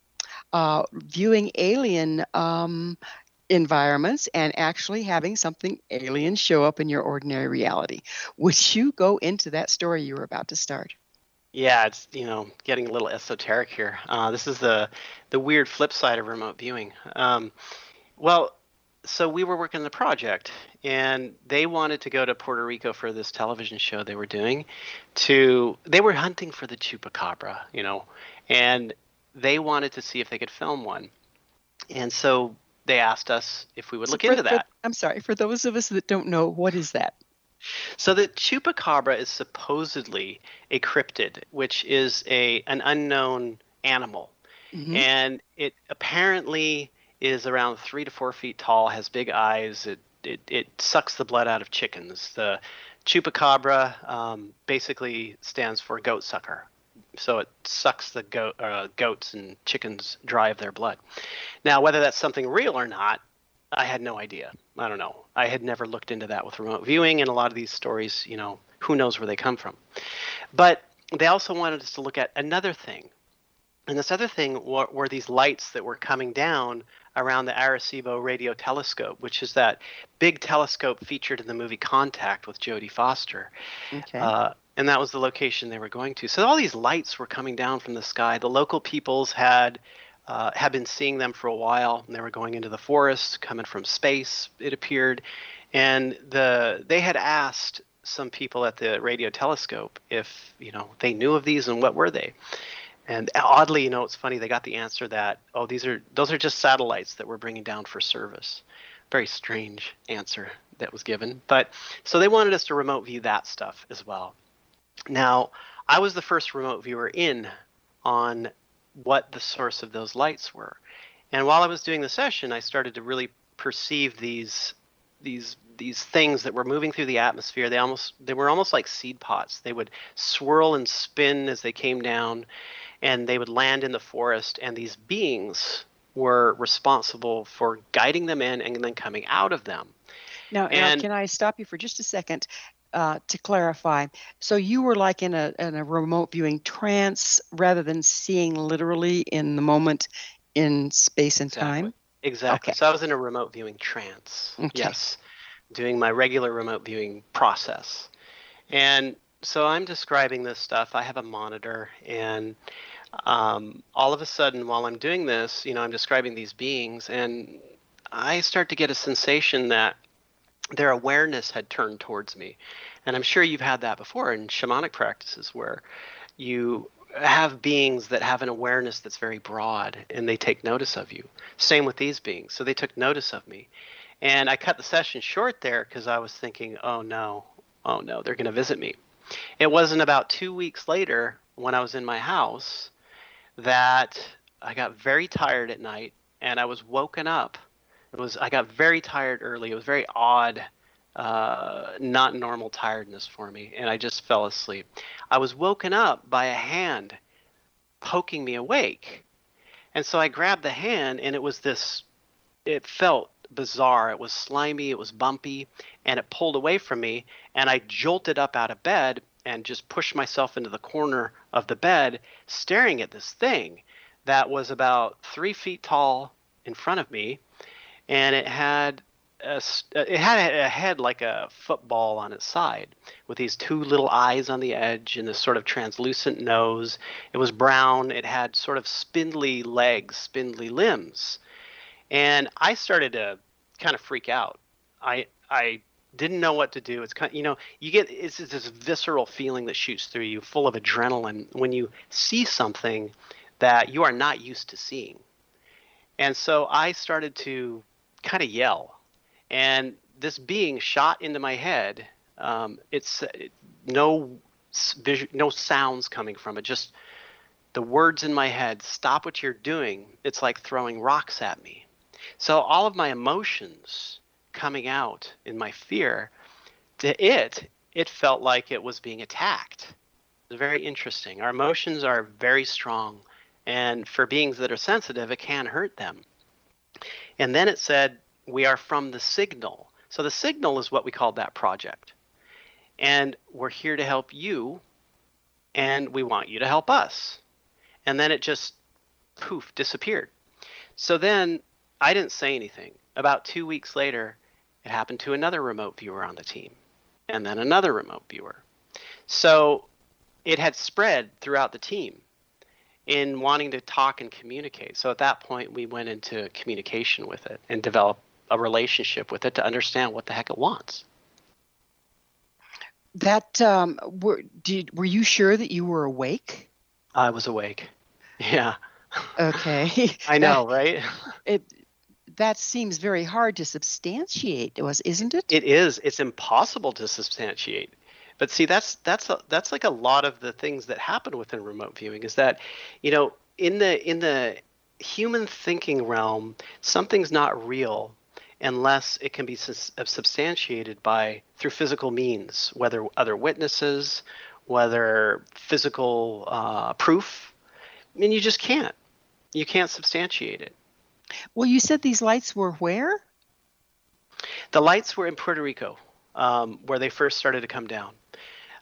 uh, viewing alien um, environments, and actually having something alien show up in your ordinary reality. Would you go into that story you were about to start? Yeah, it's you know getting a little esoteric here. Uh, this is the the weird flip side of remote viewing. Um, well, so we were working the project, and they wanted to go to Puerto Rico for this television show they were doing. To they were hunting for the chupacabra, you know, and they wanted to see if they could film one. And so they asked us if we would So look for- into for- that. I'm sorry, for those of us that don't know, what is that? So the chupacabra is supposedly a cryptid, which is a an unknown animal, Mhm. and it apparently is around three to four feet tall, has big eyes. It it, it sucks the blood out of chickens. The chupacabra um, basically stands for goat sucker, so it sucks the goat uh, goats and chickens dry of their blood. Now, whether that's something real or not, I had no idea. I don't know. I had never looked into that with remote viewing, and a lot of these stories, you know, who knows where they come from. But they also wanted us to look at another thing. And this other thing were, were these lights that were coming down around the Arecibo radio telescope, which is that big telescope featured in the movie Contact with Jodie Foster. Okay. Uh, and that was the location they were going to. So all these lights were coming down from the sky. The local peoples had uh, had been seeing them for a while, and they were going into the forest, coming from space. It appeared, and the they had asked some people at the radio telescope if you know they knew of these and what were they. And oddly, you know, it's funny. They got the answer that oh, these are those are just satellites that we're bringing down for service. Very strange answer that was given. But so they wanted us to remote view that stuff as well. Now, I was the first remote viewer in on what the source of those lights were. And while I was doing the session, I started to really perceive these these these things that were moving through the atmosphere. They almost they were almost like seed pots. They would swirl and spin as they came down and they would land in the forest and these beings were responsible for guiding them in and then coming out of them. Now, now, and- can I stop you for just a second uh, to clarify? So you were like in a in a remote viewing trance rather than seeing literally in the moment in space and time. Exactly. Okay. So I was in a remote viewing trance. Okay. Yes. Doing my regular remote viewing process. And so I'm describing this stuff. I have a monitor and um, all of a sudden while I'm doing this, you know, I'm describing these beings and I start to get a sensation that their awareness had turned towards me. And I'm sure you've had that before in shamanic practices where you have beings that have an awareness that's very broad and they take notice of you. Same with these beings. So they took notice of me. And I cut the session short there because I was thinking, oh no, oh no, they're going to visit me. It wasn't about two weeks later when I was in my house that I got very tired at night and I was woken up it was I got very tired early. It was very odd, uh, not normal tiredness for me, and I just fell asleep. I was woken up by a hand poking me awake, and so I grabbed the hand, and it was this. It felt bizarre. It was slimy. It was bumpy, and it pulled away from me, and I jolted up out of bed and just pushed myself into the corner of the bed, staring at this thing that was about three feet tall in front of me and it had a, it had a head like a football on its side with these two little eyes on the edge and this sort of translucent nose. It was brown. It had sort of spindly legs, spindly limbs. And I started to kind of freak out. I I didn't know what to do. It's kind of, you know, you get it's this visceral feeling that shoots through you, full of adrenaline when you see something that you are not used to seeing. And so I started to kind of yell, and this being shot into my head. Um, it's it, no vision, no sounds coming from it. Just the words in my head. Stop what you're doing. It's like throwing rocks at me. So all of my emotions coming out in my fear, to it, it felt like it was being attacked. It's very interesting. Our emotions are very strong, and for beings that are sensitive, it can hurt them. And then it said, we are from the signal. So the signal is what we called that project. And we're here to help you, and we want you to help us. And then it just poof disappeared. So then I didn't say anything. About two weeks later, it happened to another remote viewer on the team, and then another remote viewer. So it had spread throughout the team in wanting to talk and communicate. So at that point, we went into communication with it and developed a relationship with it to understand what the heck it wants. That um, were did were you sure that you were awake? I was awake. Yeah. Okay. I know, right? It that seems very hard to substantiate, was isn't it? It is. It's impossible to substantiate. But see, that's that's a, that's like a lot of the things that happen within remote viewing is that, you know, in the in the human thinking realm, something's not real unless it can be substantiated by through physical means, whether other witnesses, whether physical uh, proof. I mean, you just can't. You can't substantiate it. Well, you said these lights were where? The lights were in Puerto Rico, um, where they first started to come down.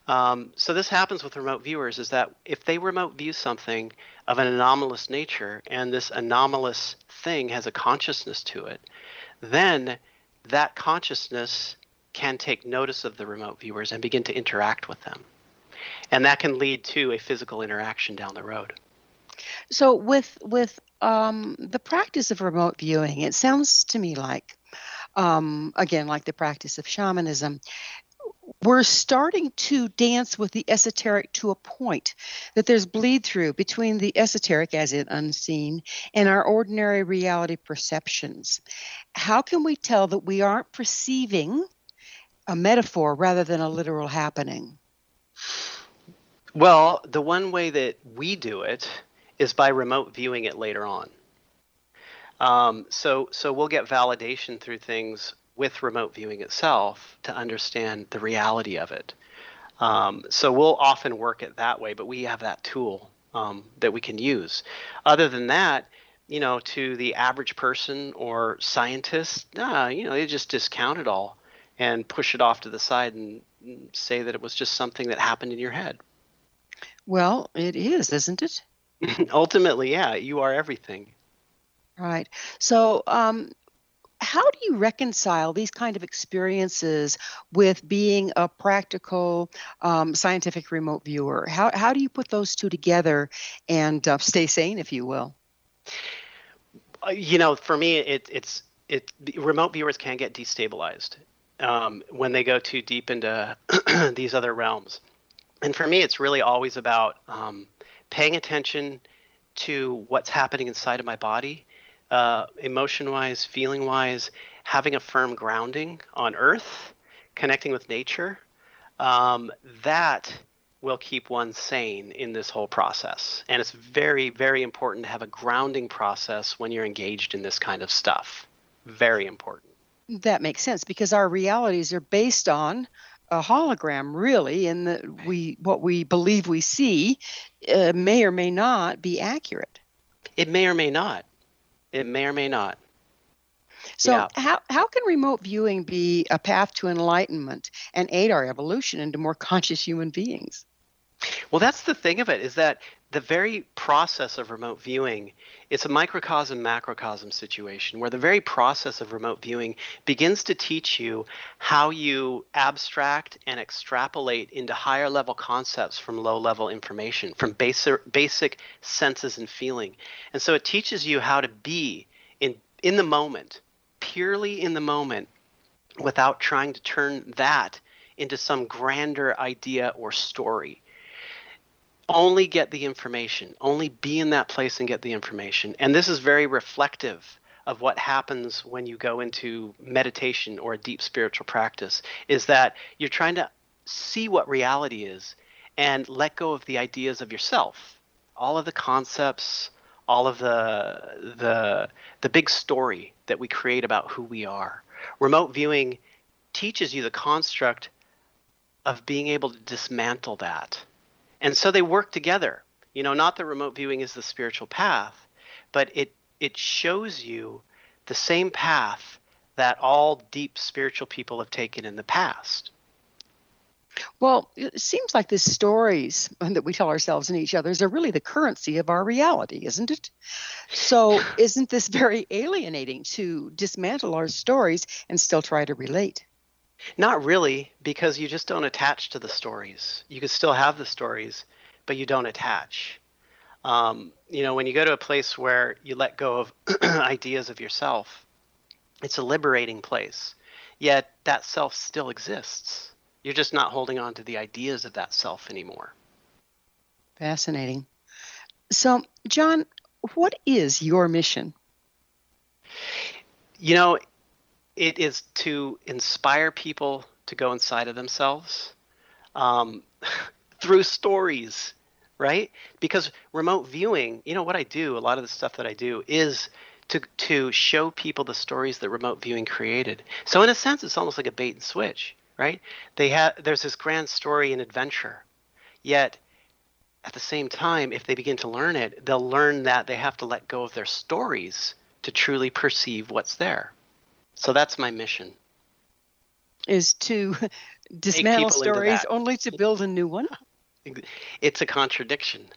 Um, so this happens with remote viewers is that if they remote view something of an anomalous nature and this anomalous thing has a consciousness to it, then that consciousness can take notice of the remote viewers and begin to interact with them. And that can lead to a physical interaction down the road. So with with um, the practice of remote viewing, it sounds to me like um, again, like the practice of shamanism, we're starting to dance with the esoteric to a point that there's bleed through between the esoteric as in unseen and our ordinary reality perceptions. How can we tell that we aren't perceiving a metaphor rather than a literal happening? Well the one way that we do it is by remote viewing it later on. Um, so so we'll get validation through things with remote viewing itself to understand the reality of it. Um, so we'll often work it that way, but we have that tool um, that we can use. Other than that, you know, to the average person or scientist, nah, you know, they just discount it all and push it off to the side and say that it was just something that happened in your head. Well, it is, isn't it? Ultimately, yeah, you are everything. Right. So, um, how do you reconcile these kind of experiences with being a practical um, scientific remote viewer? How, how do you put those two together and uh, stay sane, if you will? Uh, you know, for me, it, it's it remote viewers can get destabilized, um, when they go too deep into these other realms. And for me, it's really always about um, paying attention to what's happening inside of my body, uh, emotion wise, feeling wise, having a firm grounding on earth, connecting with nature. Um, that will keep one sane in this whole process. And it's very, very important to have a grounding process when you're engaged in this kind of stuff. Very important. That makes sense because our realities are based on a hologram really and the we what we believe we see uh, may or may not be accurate it may or may not it may or may not so yeah. how, how can remote viewing be a path to enlightenment and aid our evolution into more conscious human beings well that's the thing of it is that the very process of remote viewing it's a microcosm macrocosm situation where the very process of remote viewing begins to teach you how you abstract and extrapolate into higher level concepts from low level information from basic basic senses and feeling. And so it teaches you how to be in in the moment purely in the moment without trying to turn that into some grander idea or story only get the information, only be in that place and get the information. And this is very reflective of what happens when you go into meditation or a deep spiritual practice is that you're trying to see what reality is and let go of the ideas of yourself, all of the concepts, all of the the the big story that we create about who we are. Remote viewing teaches you the construct of being able to dismantle that and so they work together. You know, not that remote viewing is the spiritual path, but it it shows you the same path that all deep spiritual people have taken in the past. Well, it seems like the stories that we tell ourselves and each other's are really the currency of our reality, isn't it? So, isn't this very alienating to dismantle our stories and still try to relate? Not really, because you just don't attach to the stories. You can still have the stories, but you don't attach. Um, you know, when you go to a place where you let go of ideas of yourself, it's a liberating place. Yet that self still exists. You're just not holding on to the ideas of that self anymore. Fascinating. So, John, what is your mission? You know, it is to inspire people to go inside of themselves um, through stories, right? Because remote viewing, you know, what I do, a lot of the stuff that I do is to to show people the stories that remote viewing created. So in a sense, it's almost like a bait and switch, right? They have there's this grand story and adventure, yet at the same time, if they begin to learn it, they'll learn that they have to let go of their stories to truly perceive what's there. So that's my mission. Is to dismantle stories only to build a new one? It's a contradiction.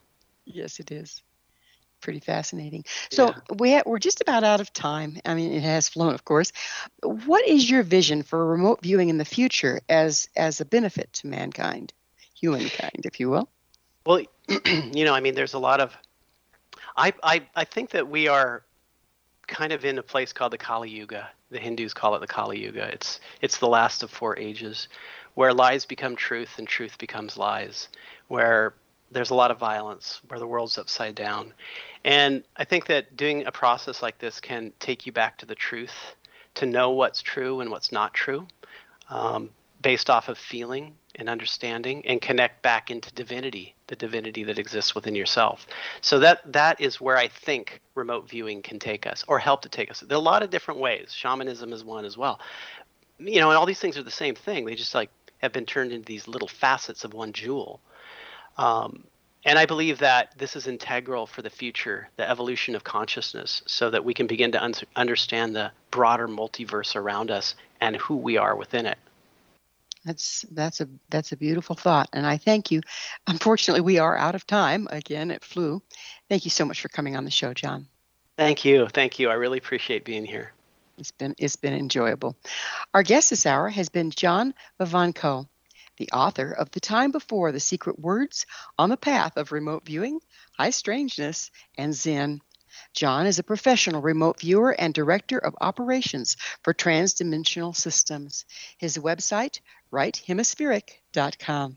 Yes, it is. Pretty fascinating. So yeah. we ha- we're just about out of time. I mean, it has flown, of course. What is your vision for remote viewing in the future as as a benefit to mankind, humankind, if you will? Well, you know, I mean, there's a lot of. I I I think that we are kind of in a place called the Kali Yuga. The Hindus call it the Kali Yuga. It's it's the last of four ages, where lies become truth and truth becomes lies, where there's a lot of violence, where the world's upside down, and I think that doing a process like this can take you back to the truth, to know what's true and what's not true, um, based off of feeling and understanding and connect back into divinity the divinity that exists within yourself. So that that is where i think remote viewing can take us or help to take us. There are a lot of different ways. Shamanism is one as well. You know and all these things are the same thing. They just like have been turned into these little facets of one jewel. Um, and i believe that this is integral for the future the evolution of consciousness so that we can begin to un- understand the broader multiverse around us and who we are within it that's that's a that's a beautiful thought, and I thank you. Unfortunately, we are out of time again. It flew. Thank you so much for coming on the show, John. Thank you, thank you. I really appreciate being here. It's been it's been enjoyable. Our guest this hour has been John Vivanco, the author of The Time Before the Secret Words on the Path of Remote Viewing, High Strangeness, and Zen. John is a professional remote viewer and director of operations for transdimensional systems. His website, righthemispheric.com.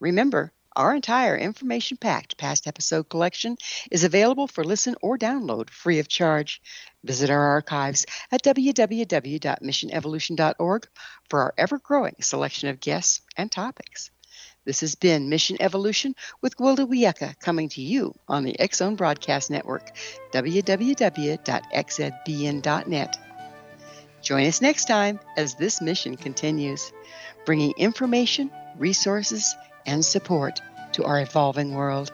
Remember, our entire information packed past episode collection is available for listen or download free of charge. Visit our archives at www.missionevolution.org for our ever growing selection of guests and topics. This has been Mission Evolution with Gwilda Wiyaka coming to you on the Zone Broadcast Network, www.xzbn.net. Join us next time as this mission continues, bringing information, resources, and support to our evolving world.